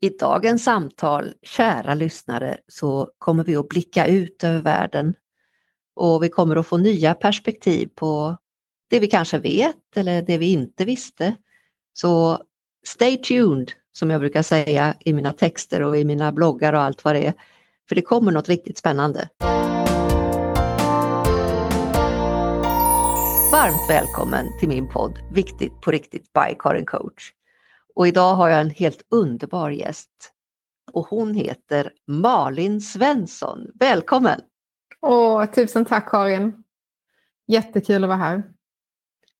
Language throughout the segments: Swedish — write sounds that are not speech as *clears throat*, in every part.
I dagens samtal, kära lyssnare, så kommer vi att blicka ut över världen och vi kommer att få nya perspektiv på det vi kanske vet eller det vi inte visste. Så stay tuned, som jag brukar säga i mina texter och i mina bloggar och allt vad det är. För det kommer något riktigt spännande. Varmt välkommen till min podd Viktigt på riktigt by Karin Coach. Och idag har jag en helt underbar gäst. Och hon heter Malin Svensson. Välkommen! Åh, tusen tack Karin! Jättekul att vara här.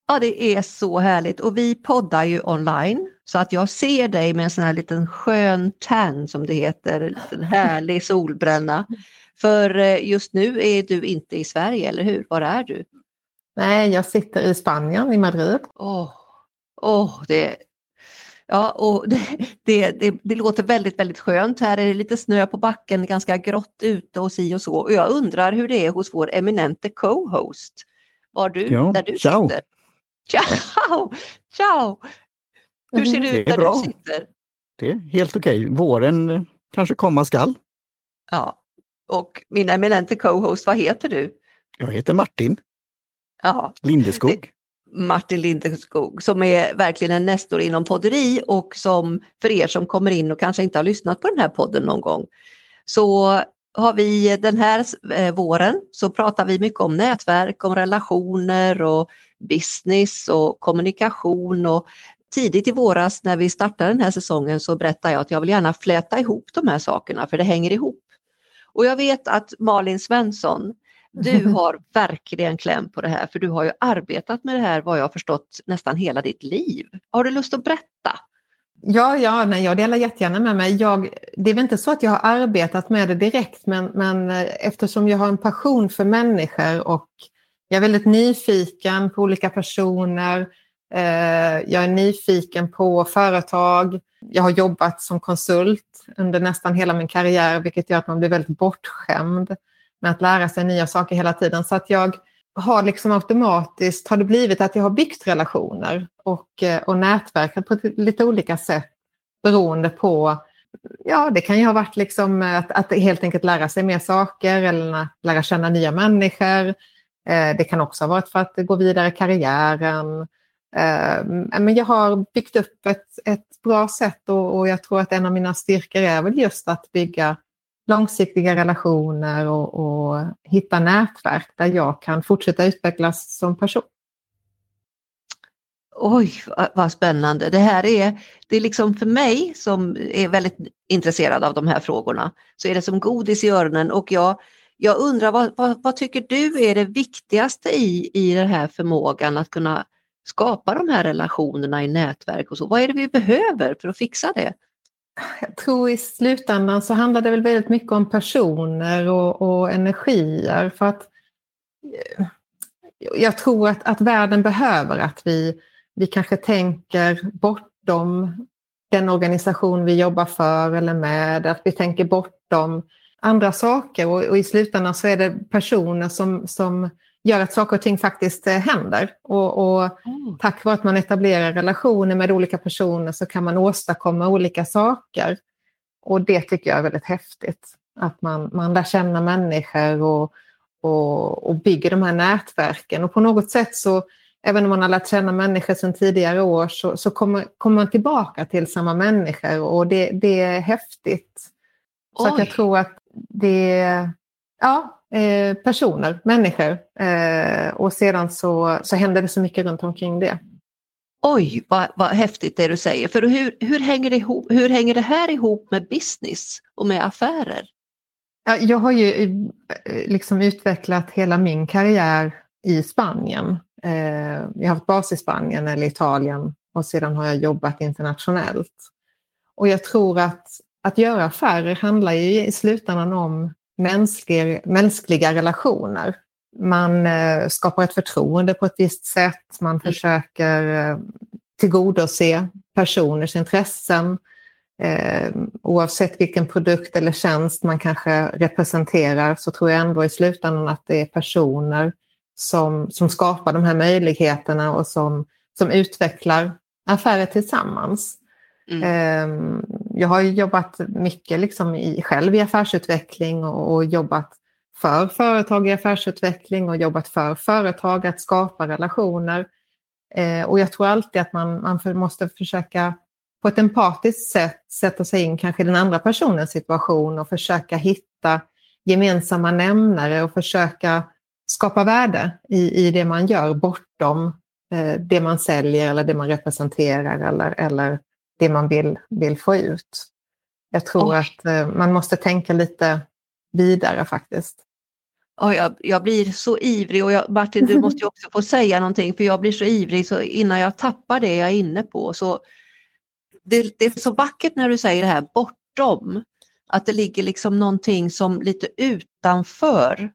Ja, det är så härligt och vi poddar ju online så att jag ser dig med en sån här liten skön tan som det heter, en härlig solbränna. För eh, just nu är du inte i Sverige, eller hur? Var är du? Nej, jag sitter i Spanien, i Madrid. Åh, oh, oh, det, Ja, och det, det, det, det, låter väldigt, väldigt skönt. Här är det lite snö på backen, ganska grått ute och si och så. Och jag undrar hur det är hos vår eminente co-host. Var du, ja, där du ciao. sitter? Ciao! Ciao! Hur ser det ut där bra. du sitter? Det är helt okej. Våren kanske komma skall. Ja, och min eminente co-host, vad heter du? Jag heter Martin. Ja. Lindeskog. Martin Lindeskog som är verkligen en nestor inom podderi och som för er som kommer in och kanske inte har lyssnat på den här podden någon gång så har vi den här eh, våren så pratar vi mycket om nätverk, om relationer och business och kommunikation och tidigt i våras när vi startade den här säsongen så berättade jag att jag vill gärna fläta ihop de här sakerna för det hänger ihop. Och jag vet att Malin Svensson du har verkligen kläm på det här för du har ju arbetat med det här vad jag förstått nästan hela ditt liv. Har du lust att berätta? Ja, ja nej, jag delar jättegärna med mig. Jag, det är väl inte så att jag har arbetat med det direkt men, men eh, eftersom jag har en passion för människor och jag är väldigt nyfiken på olika personer. Eh, jag är nyfiken på företag. Jag har jobbat som konsult under nästan hela min karriär vilket gör att man blir väldigt bortskämd med att lära sig nya saker hela tiden. Så att jag har liksom automatiskt har det blivit att jag har byggt relationer och, eh, och nätverkat på lite olika sätt beroende på Ja, det kan ju ha varit liksom att, att helt enkelt lära sig mer saker eller lära känna nya människor. Eh, det kan också ha varit för att gå vidare i karriären. Eh, men jag har byggt upp ett, ett bra sätt och, och jag tror att en av mina styrkor är väl just att bygga långsiktiga relationer och, och hitta nätverk där jag kan fortsätta utvecklas som person. Oj, vad spännande. Det här är, det är liksom för mig som är väldigt intresserad av de här frågorna, så är det som godis i öronen och jag, jag undrar vad, vad, vad tycker du är det viktigaste i, i den här förmågan att kunna skapa de här relationerna i nätverk och så? Vad är det vi behöver för att fixa det? Jag tror i slutändan så handlar det väl väldigt mycket om personer och, och energier. För att eh, jag tror att, att världen behöver att vi, vi kanske tänker bortom den organisation vi jobbar för eller med, att vi tänker bortom andra saker och, och i slutändan så är det personer som, som gör att saker och ting faktiskt eh, händer. Och, och mm. tack vare att man etablerar relationer med olika personer så kan man åstadkomma olika saker. Och det tycker jag är väldigt häftigt. Att man, man lär känna människor och, och, och bygger de här nätverken. Och på något sätt så, även om man har lärt känna människor sedan tidigare år, så, så kommer, kommer man tillbaka till samma människor och det, det är häftigt. Så jag tror att det, ja, Eh, personer, människor. Eh, och sedan så, så händer det så mycket runt omkring det. Oj, vad, vad häftigt det du säger. För hur, hur, hänger det ihop, hur hänger det här ihop med business och med affärer? Ja, jag har ju eh, liksom utvecklat hela min karriär i Spanien. jag har haft bas i Spanien eller Italien och sedan har jag jobbat internationellt. Och jag tror att att göra affärer handlar ju i slutändan om mänskliga, mänskliga relationer. Man eh, skapar ett förtroende på ett visst sätt, man mm. försöker eh, tillgodose personers intressen. Eh, oavsett vilken produkt eller tjänst man kanske representerar så tror jag ändå i slutändan att det är personer som, som skapar de här möjligheterna och som, som utvecklar affärer tillsammans. Mm. Ehm, jag har jobbat mycket liksom i, själv i affärsutveckling och, och, jobbat för företag i affärsutveckling och jobbat för företag att skapa relationer. Eh, och jag tror alltid att man, man måste försöka på ett empatiskt sätt sätta sig in kanske i den andra personens situation och försöka hitta gemensamma nämnare och försöka skapa värde i, i det man gör bortom eh, det man säljer eller det man representerar eller, eller det man vill, vill få ut. Jag tror Oj. att eh, man måste tänka lite vidare faktiskt. Oh, jag, jag, blir så ivrig och jag, Martin du *laughs* måste också få säga någonting för jag blir så ivrig så innan jag tappar det jag är inne på så det, det är så vackert när du säger det här bortom. Att det ligger liksom någonting som lite utanför.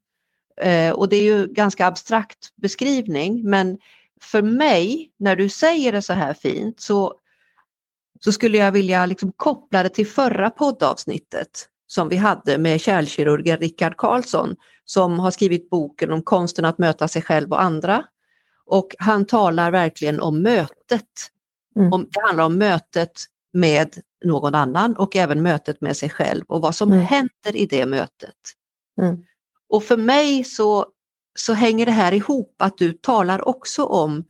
Eh, och det är ju ganska abstrakt beskrivning men för mig när du säger det så här fint så, så skulle jag vilja liksom koppla det till förra poddavsnittet som vi hade med kärlkirurgen Rickard Karlsson som har skrivit boken om konsten att möta sig själv och andra. Och han talar verkligen om mötet. Mm. Om, det handlar om mötet med någon annan och även mötet med sig själv och vad som mm. händer i det mötet. Mm. Och för mig så, så hänger det här ihop att du talar också om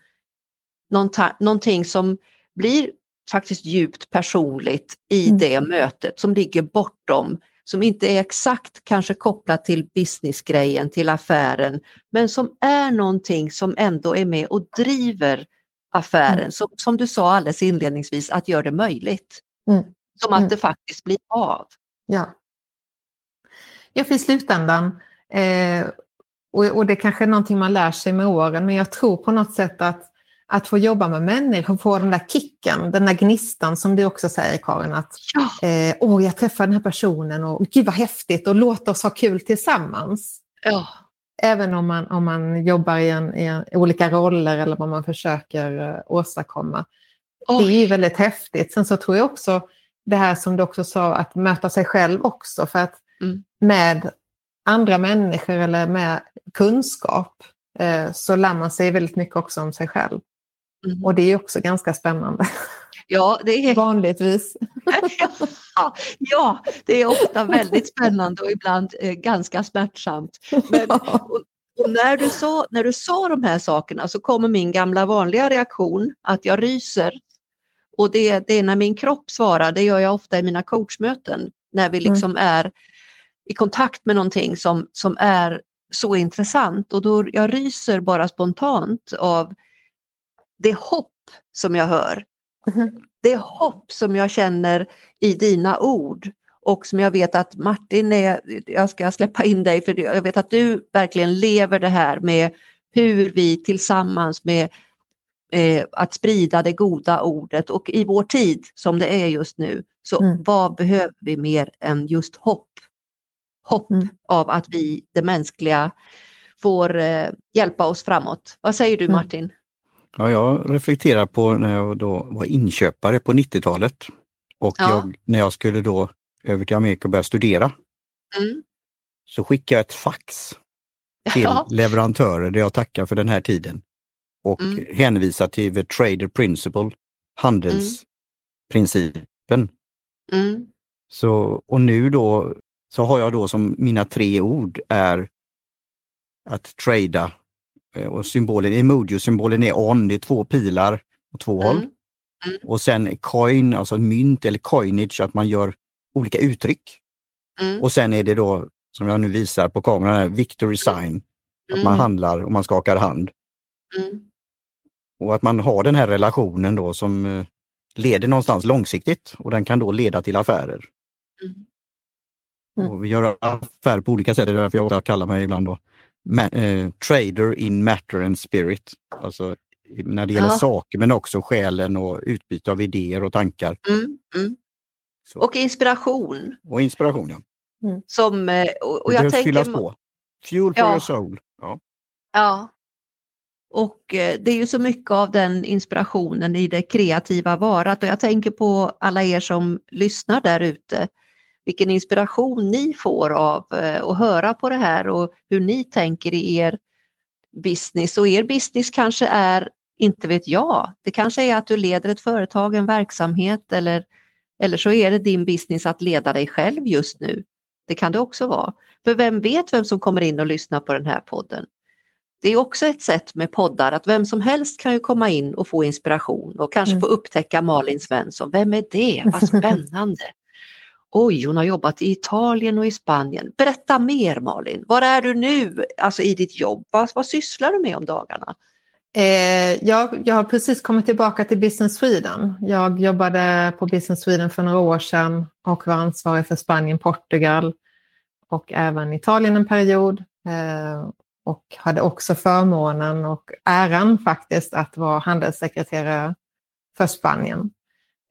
någonting som blir faktiskt djupt personligt i mm. det mötet som ligger bortom, som inte är exakt kanske kopplat till businessgrejen, till affären, men som är någonting som ändå är med och driver affären, mm. som, som du sa alldeles inledningsvis, att göra det möjligt. Mm. Som att mm. det faktiskt blir av. Ja. Ja, för i slutändan, eh, och, och det kanske är någonting man lär sig med åren, men jag tror på något sätt att att få jobba med människor, få den där kicken, den där gnistan som du också säger Karin, att ja. eh, åh, jag träffar den här personen och gud vad häftigt och låt oss ha kul tillsammans. Ja. Även om man, om man jobbar i, en, i en, olika roller eller vad man försöker uh, åstadkomma. Oj. Det är ju väldigt häftigt. Sen så tror jag också det här som du också sa, att möta sig själv också. För att mm. med andra människor eller med kunskap eh, så lär man sig väldigt mycket också om sig själv. Mm. Och det är också ganska spännande. Ja, det är... Vanligtvis. ja, det är ofta väldigt spännande och ibland eh, ganska smärtsamt. Men, och, och när, du sa, när du sa de här sakerna så kommer min gamla vanliga reaktion att jag ryser. Och det, det är när min kropp svarar, det gör jag ofta i mina coachmöten, när vi mm. liksom mm. är i kontakt med någonting som, som är så intressant och då jag ryser bara spontant av det hopp som jag hör. Mm. Det hopp som jag känner i dina ord och som jag vet att Martin är, jag ska släppa in dig för jag vet att du verkligen lever det här med hur vi tillsammans med eh, att sprida det goda ordet och i vår tid som det är just nu, så mm. vad behöver vi mer än just hopp? Hopp mm. av att vi, det mänskliga, får eh, hjälpa oss framåt. Vad säger du mm. Martin? Ja, jag reflekterar på när jag då var inköpare på 90-talet och ja. jag, när jag skulle då över till Amerika och börja studera. Mm. Så skickade jag ett fax *laughs* till ja. leverantörer där jag tackar för den här tiden och mm. hänvisar till the trader principle, handelsprincipen. Mm. Så, och nu då så har jag då som mina tre ord är att trada och symbolen, emoji-symbolen är on, det är två pilar och två håll. Mm. Mm. Och sen coin, alltså mynt eller coinage, att man gör olika uttryck. Mm. Och sen är det då, som jag nu visar på kameran, victory sign. Att man mm. handlar och man skakar hand. Mm. Och att man har den här relationen då som eh, leder någonstans långsiktigt och den kan då leda till affärer. Mm. Och vi gör affärer på olika sätt, det är därför jag kallar mig ibland då eh, trader in matter and spirit. Alltså när det gäller ja. saker men också själen och utbyte av idéer och tankar. Mm, mm. Och inspiration. Och inspiration, ja. Mm. Som, eh, och, och jag tänker, fyllas på. Fuel for ja. your soul. Ja. ja. Och eh, det är ju så mycket av den inspirationen i det kreativa varat och jag tänker på alla er som lyssnar där ute vilken inspiration ni får av eh, att höra på det här och hur ni tänker i er business. Och er business kanske är inte vet jag. Det kanske är att du leder ett företag, en verksamhet eller, eller så är det din business att leda dig själv just nu. Det kan det också vara. För vem vet vem som kommer in och lyssnar på den här podden? Det är också ett sätt med poddar att vem som helst kan ju komma in och få inspiration och kanske mm. få upptäcka Malin Svensson. Vem är det? Vad spännande! *laughs* Oj, hon har jobbat i Italien och i Spanien. Berätta mer Malin, var är du nu alltså i ditt jobb? Vad, vad sysslar du med om dagarna? Eh, jag, jag har precis kommit tillbaka till Business Sweden. Jag jobbade på Business Sweden för några år sedan och var ansvarig för Spanien, Portugal och även Italien en period. Eh, och hade också förmånen och äran faktiskt att vara handelssekreterare för Spanien.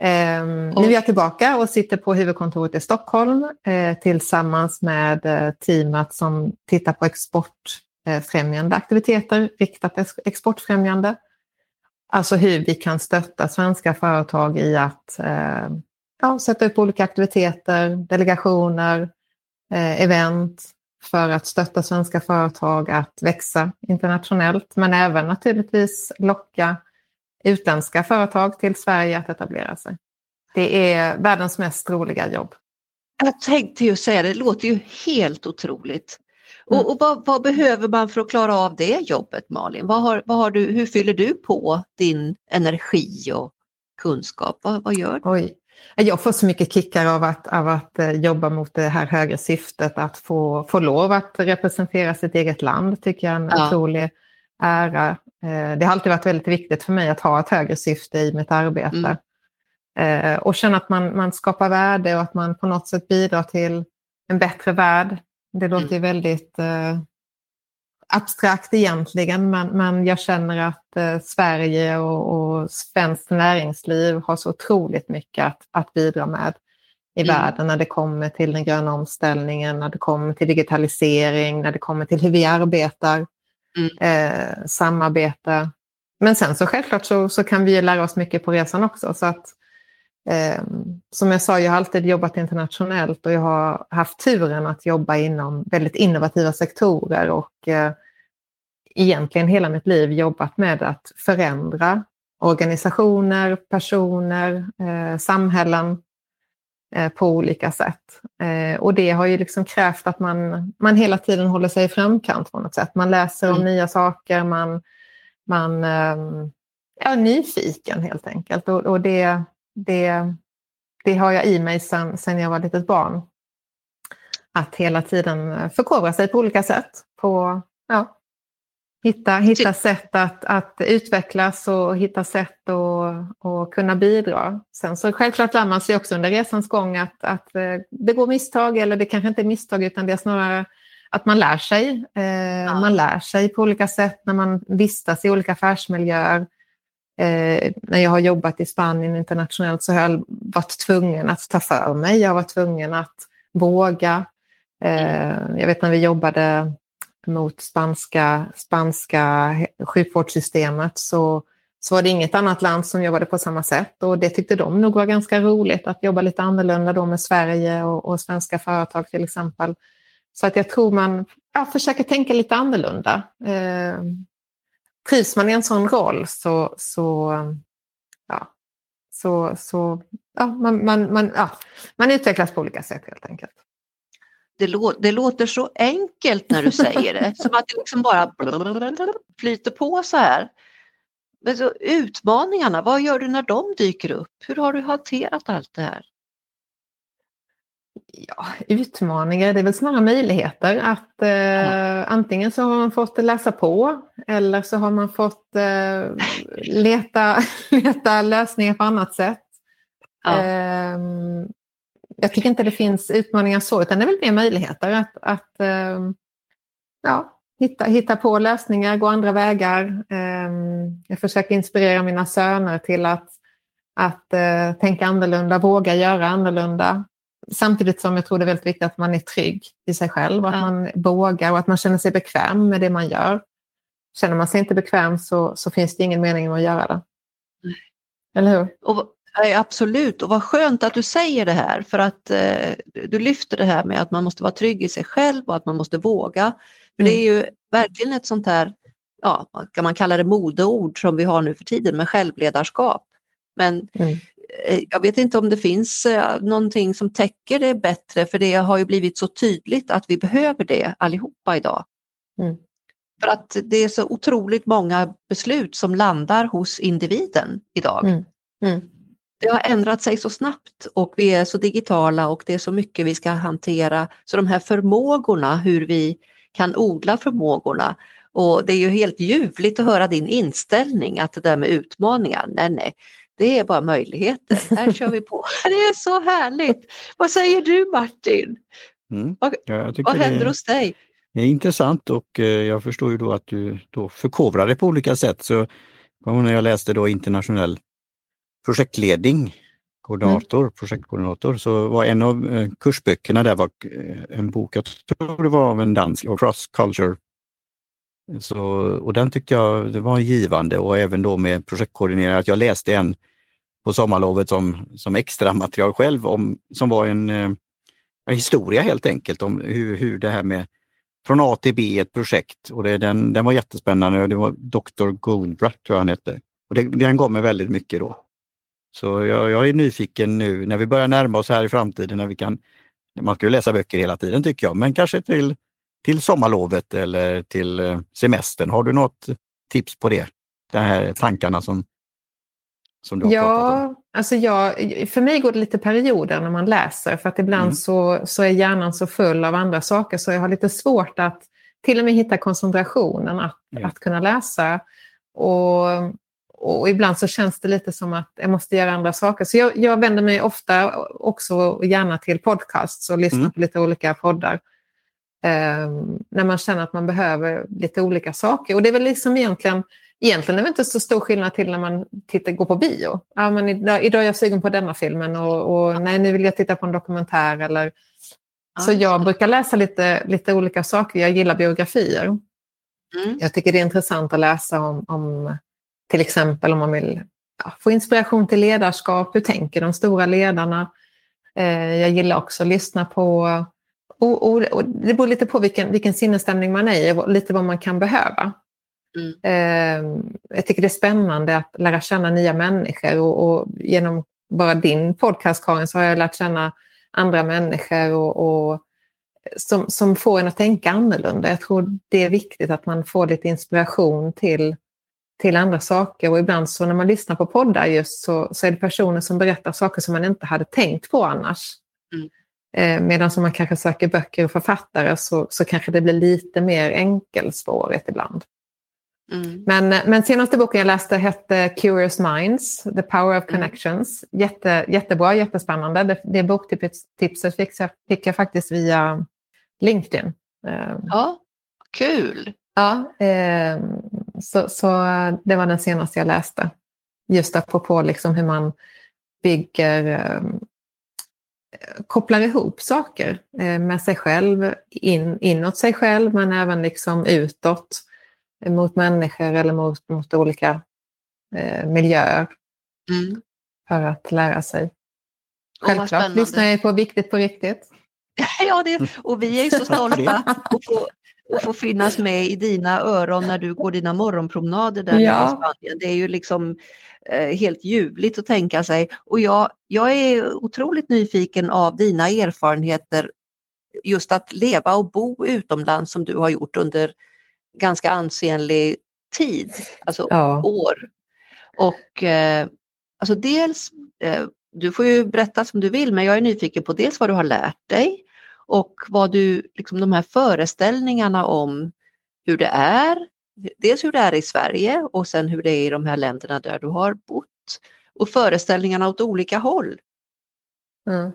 Eh, nu är jag tillbaka och sitter på huvudkontoret i Stockholm eh, tillsammans med eh, teamet som tittar på exportfrämjande aktiviteter, riktat exportfrämjande. Alltså hur vi kan stötta svenska företag i att eh, ja, sätta upp olika aktiviteter, delegationer, eh, event för att stötta svenska företag att växa internationellt, men även naturligtvis locka utländska företag till Sverige att etablera sig. Det är världens mest roliga jobb. Jag tänkte ju säga det, det låter ju helt otroligt. Mm. Och, och vad, vad, behöver man för att klara av det jobbet Malin? Vad har, vad har du, hur fyller du på din energi och kunskap? Vad, vad gör du? Oj. Jag får så mycket kickar av att, av att eh, jobba mot det här högre syftet, att få, få lov att representera sitt eget land tycker jag är en ja. otrolig ära. Eh, det har alltid varit väldigt viktigt för mig att ha ett högre syfte i mitt arbete. Mm. Eh, och känna att man, man skapar värde och att man på något sätt bidrar till en bättre värld. Det låter mm. väldigt abstrakt egentligen, men, men jag känner att eh, Sverige och, och svenskt näringsliv har så otroligt mycket att, att bidra med i mm. världen när det kommer till den gröna omställningen, när det kommer till digitalisering, när det kommer till hur vi arbetar, mm. eh, samarbete. Men sen så självklart så, så kan vi lära oss mycket på resan också. Så att, eh, som jag sa, jag har alltid jobbat internationellt och jag har haft turen att jobba inom väldigt innovativa sektorer och eh, egentligen hela mitt liv jobbat med att förändra organisationer, personer, eh, samhällen på olika sätt. Eh, och det har ju liksom krävt att man, man hela tiden håller sig i framkant på något sätt. Man läser om mm. nya saker, man, man ehm, är nyfiken helt enkelt. Och, och det, det, det har jag i mig sedan, sedan jag var litet barn. Att hela tiden förkovra sig på olika sätt. På, ja, Hitta, hitta sätt att, att utvecklas och hitta sätt att och kunna bidra. Sen så självklart lär man sig också under resans gång att, att eh, det går misstag, eller det kanske inte är misstag utan det är snarare att man lär sig. Eh, ja. Man lär sig på olika sätt när man vistas i olika affärsmiljöer. Eh, när jag har jobbat i Spanien internationellt så har jag varit tvungen att ta för mig. Jag var tvungen att våga. Eh, jag vet när vi jobbade mot spanska, spanska sjukvårdssystemet så, så var det inget annat land som jobbade på samma sätt och det tyckte de nog var ganska roligt att jobba lite annorlunda då med Sverige och, och svenska företag till exempel. Så att jag tror man ja, försöker tänka lite annorlunda. Eh, trivs man i en sån roll så, så, ja, så, så ja, man, man, man, ja, man utvecklas på olika sätt helt enkelt det, lå det låter så enkelt när du säger det, som att det liksom bara flyter på så här. Men så, utmaningarna, vad gör du när de dyker upp? Hur har du hanterat allt det här? Ja, utmaningar, det är väl snarare möjligheter. Att eh, ja. Antingen så har man fått läsa på eller så har man fått eh, leta, *laughs* leta lösningar på annat sätt. Ja. Eh, jag tycker inte det finns utmaningar så, utan det är väl mer möjligheter att, att ehm, ja, hitta, hitta på lösningar, gå andra vägar. Ehm, jag försöker inspirera mina söner till att, att eh, tänka annorlunda, våga göra annorlunda. Samtidigt som jag tror det är väldigt viktigt att man är trygg i sig själv, att man vågar och att man känner sig bekväm med det man gör. Känner man sig inte bekväm så, så finns det ingen mening med att göra det. Eller hur? Och absolut, och vad skönt att du säger det här för att eh, du lyfter det här med att man måste vara trygg i sig själv och att man måste våga. För mm. Det är ju verkligen ett sånt här ja, kan man kalla det modeord som vi har nu för tiden med självledarskap. Men mm. Eh, jag vet inte om det finns eh, någonting som täcker det bättre för det har ju blivit så tydligt att vi behöver det allihopa idag. Mm. För att det är så otroligt många beslut som landar hos individen idag. Det har ändrat sig så snabbt och vi är så digitala och det är så mycket vi ska hantera. Så de här förmågorna, hur vi kan odla förmågorna. Och det är ju helt ljuvligt att höra din inställning att det där med utmaningar, nej nej, det är bara möjligheter. Här kör vi på. *laughs* Det är så härligt. Vad säger du Martin? Mm. Vad, vad händer hos dig? Det är intressant och eh, jag förstår ju då att du då förkovrar dig på olika sätt. Så när jag läste då internationell projektledning, koordinator, mm. projektkoordinator, så var en av eh, kursböckerna där var eh, en bok, jag tror det var av en dansk, Cross Culture. Så, och den tyckte jag det var givande och även då med projektkoordinering, att jag läste en på sommarlovet som, som extra material själv om, som var en, en historia helt enkelt om hur, hur det här med från A till B ett projekt och det, den, den var jättespännande. Det var Dr. Goldbrat tror jag han hette. Och det, den gav mig väldigt mycket då. Så jag, jag, är nyfiken nu när vi börjar närma oss här i framtiden när vi kan, man ska ju läsa böcker hela tiden tycker jag, men kanske till, till sommarlovet eller till eh, semestern. Har du något tips på det? De här tankarna som, som du har ja, pratat om? Alltså jag, för mig går det lite perioder när man läser för att ibland mm. så, så är hjärnan så full av andra saker så jag har lite svårt att till och med hitta koncentrationen att, ja. att kunna läsa. Och, och ibland så känns det lite som att jag måste göra andra saker. Så jag, jag vänder mig ofta också gärna till podcasts och lyssnar mm. på lite olika poddar. Um, när man känner att man behöver lite olika saker. Och det är väl liksom egentligen egentligen är det inte så stor skillnad till när man tittar, går på bio. Ja, men idag, idag är jag sugen på denna filmen och, och nej, nu vill jag titta på en dokumentär. Eller... Så jag brukar läsa lite, lite olika saker. Jag gillar biografier. Mm. Jag tycker det är intressant att läsa om, om till exempel om man vill ja, få inspiration till ledarskap. Hur tänker de stora ledarna? Eh, jag gillar också att lyssna på och, och, och, det beror lite på vilken, vilken sinnesstämning man är i och lite vad man kan behöva. Mm. Eh, jag tycker det är spännande att lära känna nya människor och, och, genom bara din podcast Karin så har jag lärt känna andra människor och, och som, som får en att tänka annorlunda. Jag tror det är viktigt att man får lite inspiration till, till andra saker och ibland så när man lyssnar på poddar just så, så är det personer som berättar saker som man inte hade tänkt på annars. Mm. Eh, medan om man kanske söker böcker och författare så, så kanske det blir lite mer enkelspårigt ibland. Mm. Men, men senaste boken jag läste hette Curious Minds, The Power of mm. Connections. Jätte, jättebra, jättespännande. Det, det boktipset fick jag, fick jag faktiskt via LinkedIn. Ehm. Ja, kul! Ja, eh, så, så det var den senaste jag läste. Just apropå liksom hur man bygger, eh, kopplar ihop saker eh, med sig själv, in, inåt sig själv men även liksom utåt mot människor eller mot, mot olika eh, miljöer. Mm. För att lära sig. Självklart lyssnar jag på Viktigt på riktigt. *laughs* Ja, det, och vi är så stolta att få, att få finnas med i dina öron när du går dina morgonpromenader där ja. i Spanien. Det är ju liksom eh, helt ljuvligt att tänka sig. Och jag, jag är otroligt nyfiken av dina erfarenheter just att leva och bo utomlands som du har gjort under ganska ansenlig tid, alltså ja. år. Och eh, alltså dels, eh, du får ju berätta som du vill, men jag är nyfiken på dels vad du har lärt dig och vad du, liksom de här föreställningarna om hur det är, dels hur det är i Sverige och sen hur det är i de här länderna där du har bott och föreställningarna åt olika håll. Mm.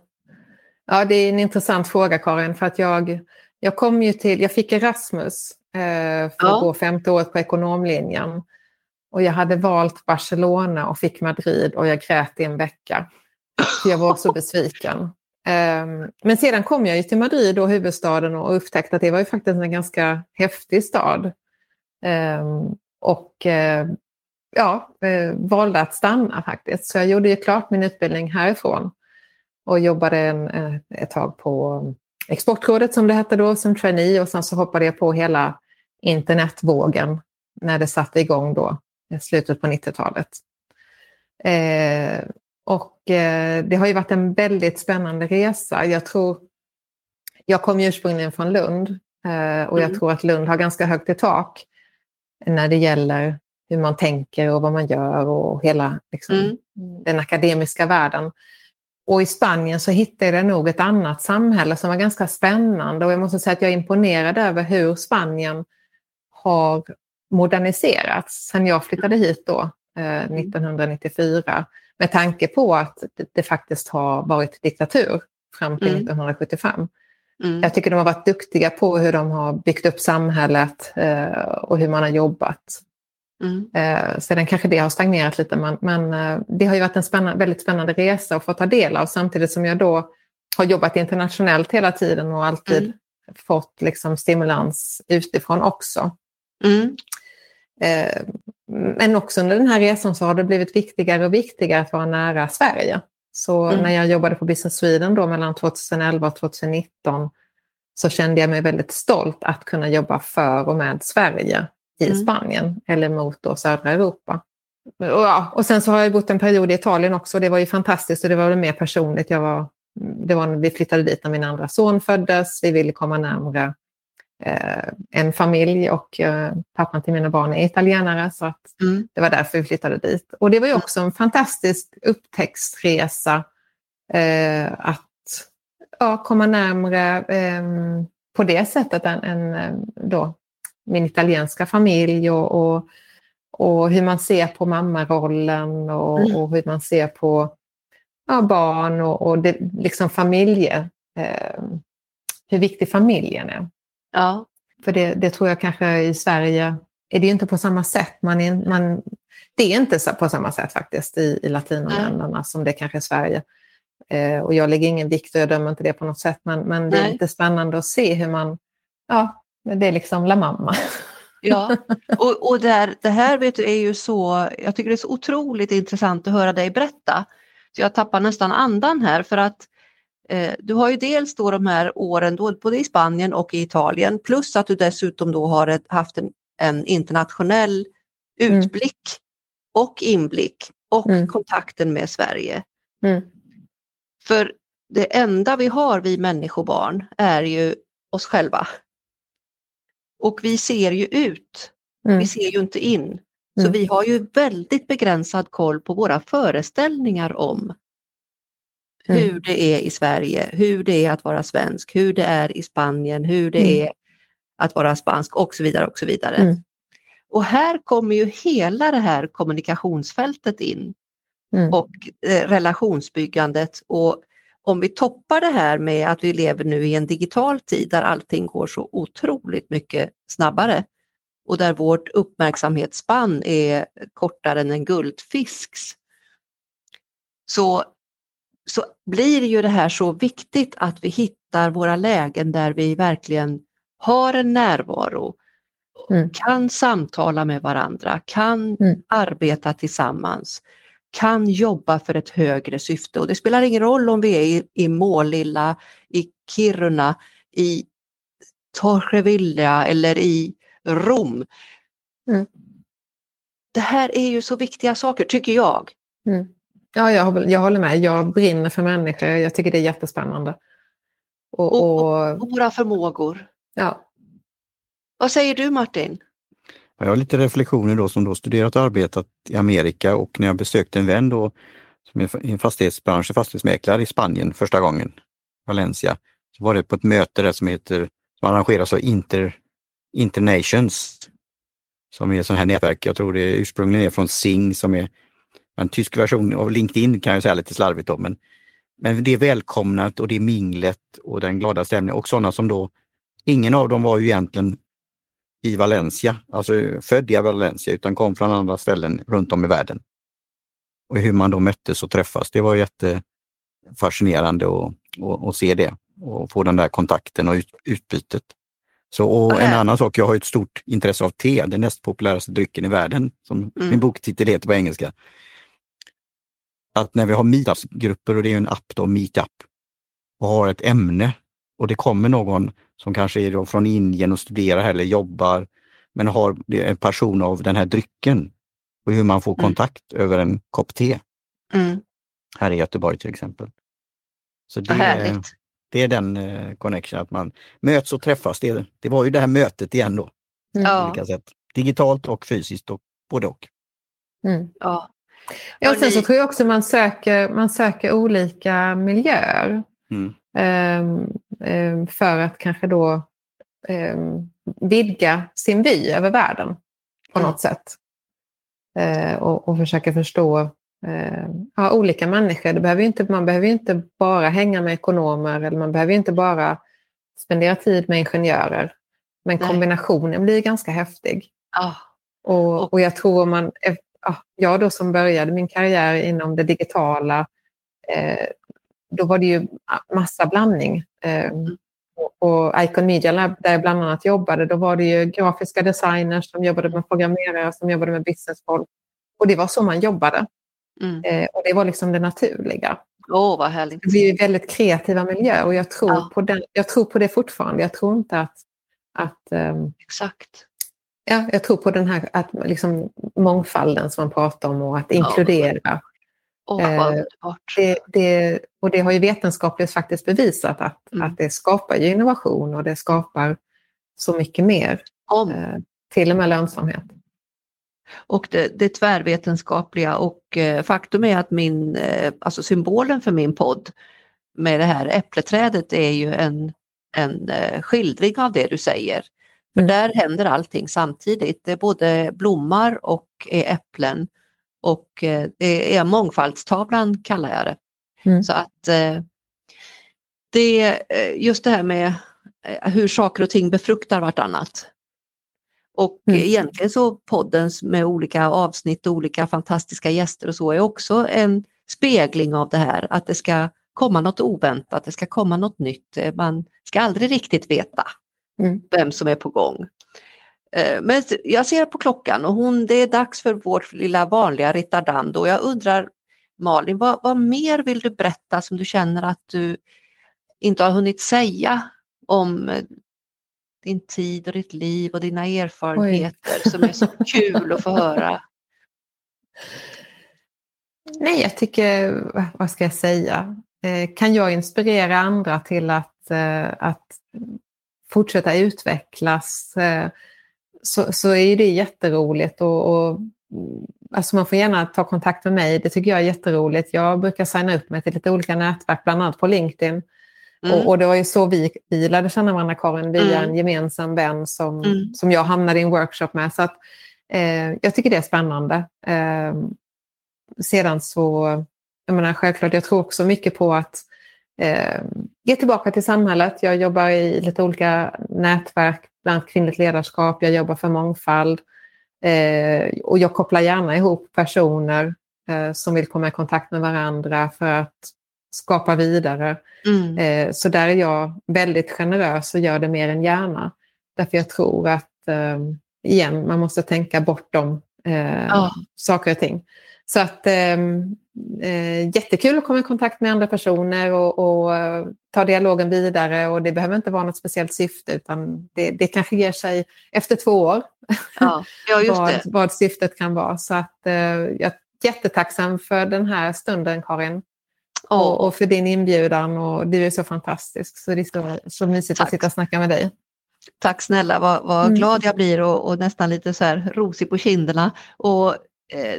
Ja, det är en intressant fråga Karin, för att jag, jag kom ju till, jag fick Erasmus Eh, för ja. att gå femte året på ekonomlinjen. Och jag hade valt Barcelona och fick Madrid och jag grät i en vecka. jag var så *laughs* besviken. Ehm, men sedan kom jag ju till Madrid, och huvudstaden, och upptäckte att det var ju faktiskt en ganska häftig stad. Ehm, och eh, ja, eh, valde att stanna faktiskt. Så jag gjorde ju klart min utbildning härifrån och jobbade en, eh, ett tag på mm, Exportrådet som det hette då, som trainee och sen så hoppade jag på hela internetvågen när det satte igång då, i slutet på 90-talet. Eh, och det har ju varit en väldigt spännande resa. Jag tror, jag kom ursprungligen från Lund eh, och jag mm. tror att Lund har ganska högt i tak när det gäller hur man tänker och vad man gör och hela liksom, mm. den akademiska världen. Och i Spanien så hittade jag nog ett annat samhälle som var ganska spännande och jag måste säga att jag är imponerad över hur Spanien har moderniserats sen jag flyttade hit då eh, 1994 mm. Med tanke på att det, faktiskt har varit diktatur fram till mm. 1975. Mm. Jag tycker de har varit duktiga på hur de har byggt upp samhället eh, och hur man har jobbat. Mm. Eh, sedan kanske det har stagnerat lite men, men eh, det har ju varit en spännande, väldigt spännande resa att få ta del av samtidigt som jag då har jobbat internationellt hela tiden och alltid mm. fått liksom, stimulans utifrån också. Mm. Eh, men också under den här resan så har det blivit viktigare och viktigare att vara nära Sverige. Så mm. när jag jobbade på Business Sweden då mellan 2011 och 2019 så kände jag mig väldigt stolt att kunna jobba för och med Sverige i mm. Spanien eller mot då södra Europa. Och, ja, och sen så har jag bott en period i Italien också. Det var ju fantastiskt och det var väl mer personligt. Jag var, det var när vi flyttade dit när min andra son föddes. Vi ville komma närmare en familj och eh, pappan till mina barn är italienare. Så att mm. det var därför vi flyttade dit. Och det var ju också en fantastisk upptäcktsresa eh, att ja, komma närmre eh, på det sättet än, än eh, då min italienska familj och, och, och hur man ser på mammarollen och, mm. och hur man ser på ja, barn och, och det, liksom familje, eh, hur viktig familjen är. Ja. För det, det, tror jag kanske i Sverige är det inte på samma sätt. Man är, man, det är inte på samma sätt faktiskt i, i latinländerna mm. som det kanske är i Sverige. Eh, och jag lägger ingen vikt och jag dömer inte det på något sätt, men, men det är lite spännande att se hur man ja, det är liksom La Mamma. Ja, *laughs* och, och där, det här vet du, är ju så, jag tycker det är så otroligt intressant att höra dig berätta. Så jag tappar nästan andan här för att du har ju dels då de här åren då, både i Spanien och i Italien plus att du dessutom då har ett, haft en, en internationell mm. utblick mm. och inblick och mm. kontakten med Sverige. Mm. För det enda vi har, vi människobarn, är ju oss själva. Och vi ser ju ut, mm. vi ser ju inte in. Så mm. vi har ju väldigt begränsad koll på våra föreställningar om mm. hur det är i Sverige, hur det är att vara svensk, hur det är i Spanien, hur det mm. är att vara spansk och så vidare. Och så vidare. Mm. Och här kommer ju hela det här kommunikationsfältet in mm. och eh, relationsbyggandet och om vi toppar det här med att vi lever nu i en digital tid där allting går så otroligt mycket snabbare och där vårt uppmärksamhetsspann är kortare än en guldfisks, så, så blir ju det här så viktigt att vi hittar våra lägen där vi verkligen har en närvaro, mm. kan samtala med varandra, kan mm. arbeta tillsammans, kan jobba för ett högre syfte och det spelar ingen roll om vi är i, i Målilla, i Kiruna, i Torrevilla eller i Rom. Mm. Det här är ju så viktiga saker, tycker jag. Mm. Ja, jag, jag håller med. Jag brinner för människor. Jag tycker det är jättespännande. Och, och, och, och våra förmågor. Ja. Vad säger du Martin? Jag har lite reflektioner då som då studerat och arbetat i Amerika och när jag besökte en vän då som är i en fastighetsbransch, fastighetsmäklare i Spanien första gången, Valencia, så var det på ett möte där som heter, som arrangeras av Inter, Internations, som är ett sånt här nätverk. Jag tror det ursprungligen är från Sing som är en tysk version av LinkedIn kan jag säga lite slarvigt om. Men, men det är välkomnat och det är minglet och den glada stämningen och sådana som då, ingen av dem var ju egentligen i Valencia, alltså född i Valencia, utan kom från andra ställen runt om i världen. Och hur man då möttes och träffas, det var jättefascinerande att, att, att se det och få den där kontakten och ut, utbytet. Så, och en annan sak, jag har ett stort intresse av te, den näst populäraste drycken i världen, som mm. min boktitel heter på engelska. Att när vi har meetupsgrupper, och det är en app då, Meetup, och har ett ämne och det kommer någon som kanske är från Indien och studerar eller jobbar men har en passion av den här drycken och hur man får mm. kontakt mm. över en kopp te. Mm. Här i Göteborg till exempel. Så det, är, det är den eh, connection, att man möts och träffas. Det, det var ju det här mötet igen då. Mm. Olika sätt. Digitalt och fysiskt och både och. Mm. Ja. Ja, och sen så tror jag också man söker, man söker olika miljöer. Mm. Um, för att kanske då um, vidga sin vy över världen på något sätt. Uh, och, och försöka förstå uh, ja, olika människor. Det behöver inte, man behöver inte bara hänga med ekonomer eller man behöver inte bara spendera tid med ingenjörer. Men Nej. kombinationen blir ganska häftig. Ah. Och, och jag tror man, jag då som började min karriär inom det digitala, eh, då var det ju massa blandning. Eh, och Icon Media Lab, där jag bland annat jobbade, då var det ju grafiska designers som jobbade med programmerare, som jobbade med businessfolk. Och det var så man jobbade. Mm. Eh, och det var liksom det naturliga. Åh, oh, vad härligt. Det blir väldigt kreativa miljöer och jag tror, ja. på den, jag tror på det fortfarande. Jag tror inte att... att um, Exakt. Ja, jag tror på den här att, liksom, mångfalden som man pratar om och att inkludera. Oh, eh, det, det, och det har ju vetenskapligt faktiskt bevisat att, mm. att det skapar innovation och det skapar så mycket mer. Om. Eh, till och med lönsamhet. Och det, det tvärvetenskapliga och eh, faktum är att min, eh, alltså symbolen för min podd med det här äppleträdet är ju en, en eh, skildring av det du säger. För där händer allting samtidigt. Det är både blommar och är äpplen och eh, det är mångfaldstavlan kallar jag det. Mm. Så att eh, det eh, just det här med hur saker och ting befruktar vartannat. Och mm. egentligen så poddens med olika avsnitt och olika fantastiska gäster och så är också en spegling av det här att det ska komma något oväntat, det ska komma något nytt. Man ska aldrig riktigt veta mm. vem som är på gång. Eh, men jag ser på klockan och hon, det är dags för vårt lilla vanliga ritardand och jag undrar Malin, vad, vad mer vill du berätta som du känner att du inte har hunnit säga om eh, din tid och ditt liv och dina erfarenheter Oj. som är så kul att få höra? Nej, jag tycker, vad ska jag säga, eh, kan jag inspirera andra till att, att fortsätta utvecklas eh, så, så är det jätteroligt. Och, och, alltså man får gärna ta kontakt med mig, det tycker jag är jätteroligt. Jag brukar signa upp mig till lite olika nätverk, bland annat på LinkedIn. Mm. Och, och, det var ju så vi, vi lärde känna varandra, Karin, via mm. en gemensam vän som, mm. som jag hamnade i en workshop med. Så att, eh, jag tycker det är spännande. Eh, sedan så, jag menar självklart, jag tror också mycket på att eh, ge tillbaka till samhället. Jag jobbar i lite olika nätverk, bland annat kvinnligt ledarskap, jag jobbar för mångfald. Eh, och jag kopplar gärna ihop personer eh, som vill komma i kontakt med varandra för att skapa vidare. Mm. Eh, så där är jag väldigt generös och gör det mer än gärna. Därför jag tror att, eh, igen, man måste tänka bortom oh. saker och ting. Så att ehm, eh, jättekul att komma i kontakt med andra personer och, och uh, ta dialogen vidare. Och det behöver inte vara något speciellt syfte utan det, det kanske ger sig efter två år ja, *laughs* ja, vad, vad, syftet kan vara. Så att, uh, jag är jättetacksam för den här stunden Karin. Oh. Och, och, för din inbjudan och du är så fantastisk. Så det är så, så mysigt Tack. att sitta och snacka med dig. Tack snälla, vad, vad mm. glad jag blir och, och, nästan lite så här rosig på kinderna. Och Eh,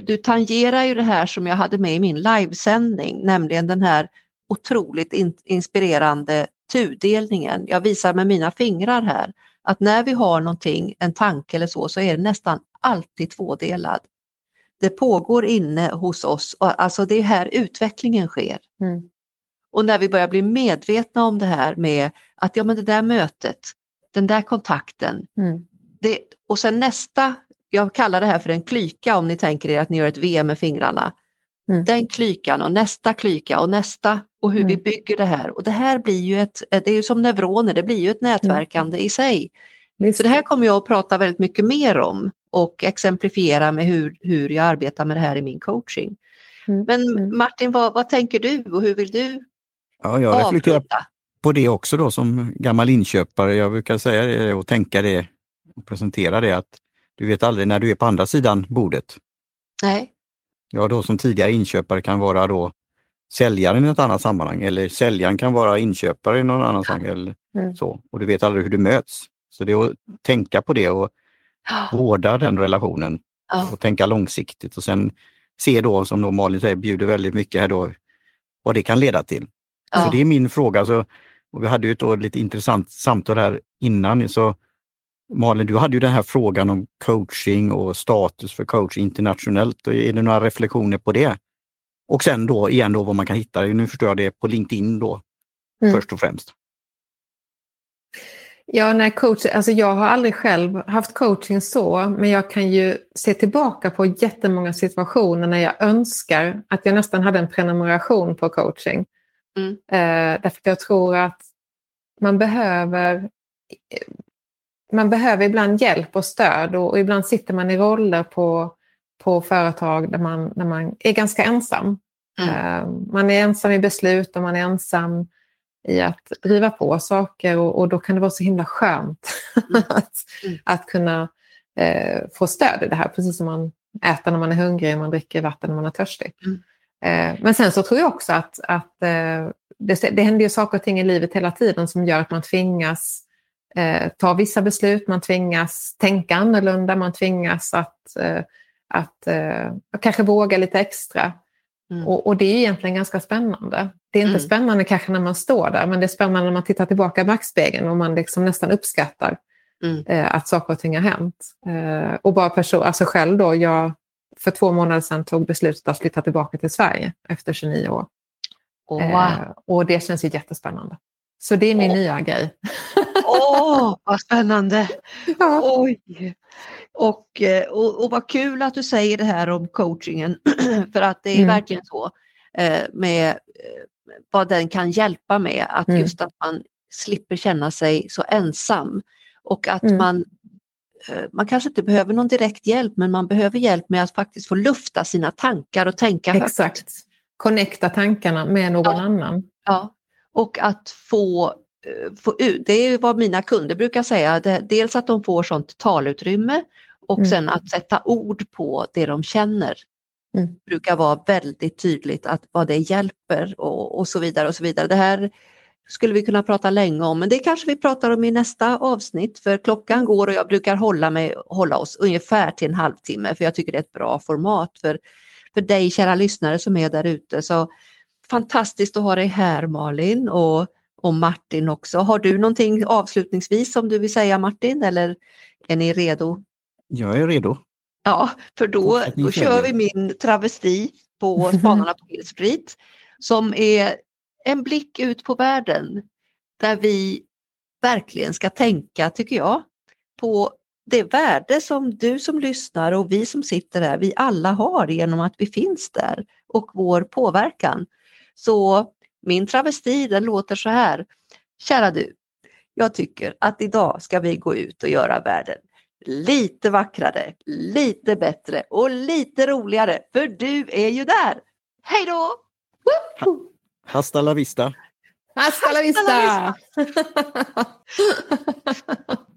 du tangerar ju det här som jag hade med i min livesändning, nämligen den här otroligt in, inspirerande tudelningen. Jag visar med mina fingrar här att när vi har någonting, en tanke eller så, så är det nästan alltid tvådelad. Det pågår inne hos oss, alltså det är här utvecklingen sker. Mm. Och när vi börjar bli medvetna om det här med att ja men det där mötet, den där kontakten, mm. det, och sen nästa jag kallar det här för en klyka om ni tänker er att ni gör ett VM med fingrarna. Mm. Den klykan och nästa klyka och nästa och hur mm. vi bygger det här. Och det här blir ju ett, det är ju som neuroner, det blir ju ett nätverkande mm. i sig. Visst. Så det här kommer jag att prata väldigt mycket mer om och exemplifiera med hur, hur jag arbetar med det här i min coaching. Mm. Men mm. Martin, vad, vad tänker du och hur vill du Ja, jag reflekterar på det också då som gammal inköpare. Jag brukar säga det och tänka det och presentera det att du vet aldrig när du är på andra sidan bordet. Nej. Ja, då som tidigare inköpare kan vara då säljaren i ett annat sammanhang eller säljaren kan vara inköpare i någon annan sammanhang. Eller mm. så. Och du vet aldrig hur du möts. Så det är att tänka på det och vårda den relationen ja. och tänka långsiktigt och sen se då, som då Malin säger, bjuder väldigt mycket här då, vad det kan leda till. Ja. Så det är min fråga. Så, och vi hade ju ett då lite intressant samtal här innan. Så Malin, du hade ju den här frågan om coaching och status för coaching internationellt. Är det några reflektioner på det? Och sen då igen då vad man kan hitta, nu förstår jag det på LinkedIn då mm. först och främst. Ja, när coach, alltså jag har aldrig själv haft coaching så, men jag kan ju se tillbaka på jättemånga situationer när jag önskar att jag nästan hade en prenumeration på coaching. Mm. Eh, därför att jag tror att man behöver man behöver ibland hjälp och stöd och, och ibland sitter man i roller på, på företag där man, där man är ganska ensam. Mm. Eh, man är ensam i beslut och man är ensam i att driva på saker och, och då kan det vara så himla skönt mm. *laughs* att, mm. att kunna eh, få stöd i det här, precis som man äter när man är hungrig och man dricker vatten när man är törstig. Eh, men sen så tror jag också att, att eh, det, det händer ju saker och ting i livet hela tiden som gör att man tvingas eh, ta vissa beslut, man tvingas tänka annorlunda, man tvingas att, eh, att eh, kanske våga lite extra. Mm. Och, och, det är egentligen ganska spännande. Det är inte mm. spännande kanske när man står där, men det är spännande när man tittar tillbaka i backspegeln och man liksom nästan uppskattar mm. eh, att saker och ting har hänt. Eh, och bara person, alltså själv då, jag för två månader sedan tog beslutet att flytta tillbaka till Sverige efter 29 år. Oh, wow. eh, och det känns ju jättespännande. Så det är min oh. nya grej. *laughs* Åh, oh, vad spännande! Ja. Oj. Och, eh, och, och vad kul att du säger det här om coachingen, *clears throat* för att det är mm. verkligen så eh, med eh, vad den kan hjälpa med, att mm. just att man slipper känna sig så ensam och att mm. man man kanske inte behöver någon direkt hjälp men man behöver hjälp med att faktiskt få lufta sina tankar och tänka Exakt. högt. Connecta tankarna med någon ja. annan. Ja, och att få få ut, det är vad mina kunder brukar säga, dels att de får sånt talutrymme och mm. sen att sätta ord på det de känner. Mm. brukar vara väldigt tydligt att vad det hjälper och, och så vidare och så vidare. Det här skulle vi kunna prata länge om, men det kanske vi pratar om i nästa avsnitt för klockan går och jag brukar hålla, mig, hålla oss ungefär till en halvtimme för jag tycker det är ett bra format för, för dig kära lyssnare som är där ute. Så fantastiskt att ha dig här Malin och och Martin också. Har du någonting avslutningsvis som du vill säga Martin eller är ni redo? Jag är redo. Ja, för då, då kör vi min travesti på *laughs* Spanarna på Hill Street som är en blick ut på världen där vi verkligen ska tänka, tycker jag, på det värde som du som lyssnar och vi som sitter här, vi alla har genom att vi finns där och vår påverkan. Så min travesti den låter så här. Kära du, jag tycker att idag ska vi gå ut och göra världen lite vackrare, lite bättre och lite roligare, för du är ju där. Hej då! Hasta la vista! Hasta la vista! Hasta la vista. *laughs*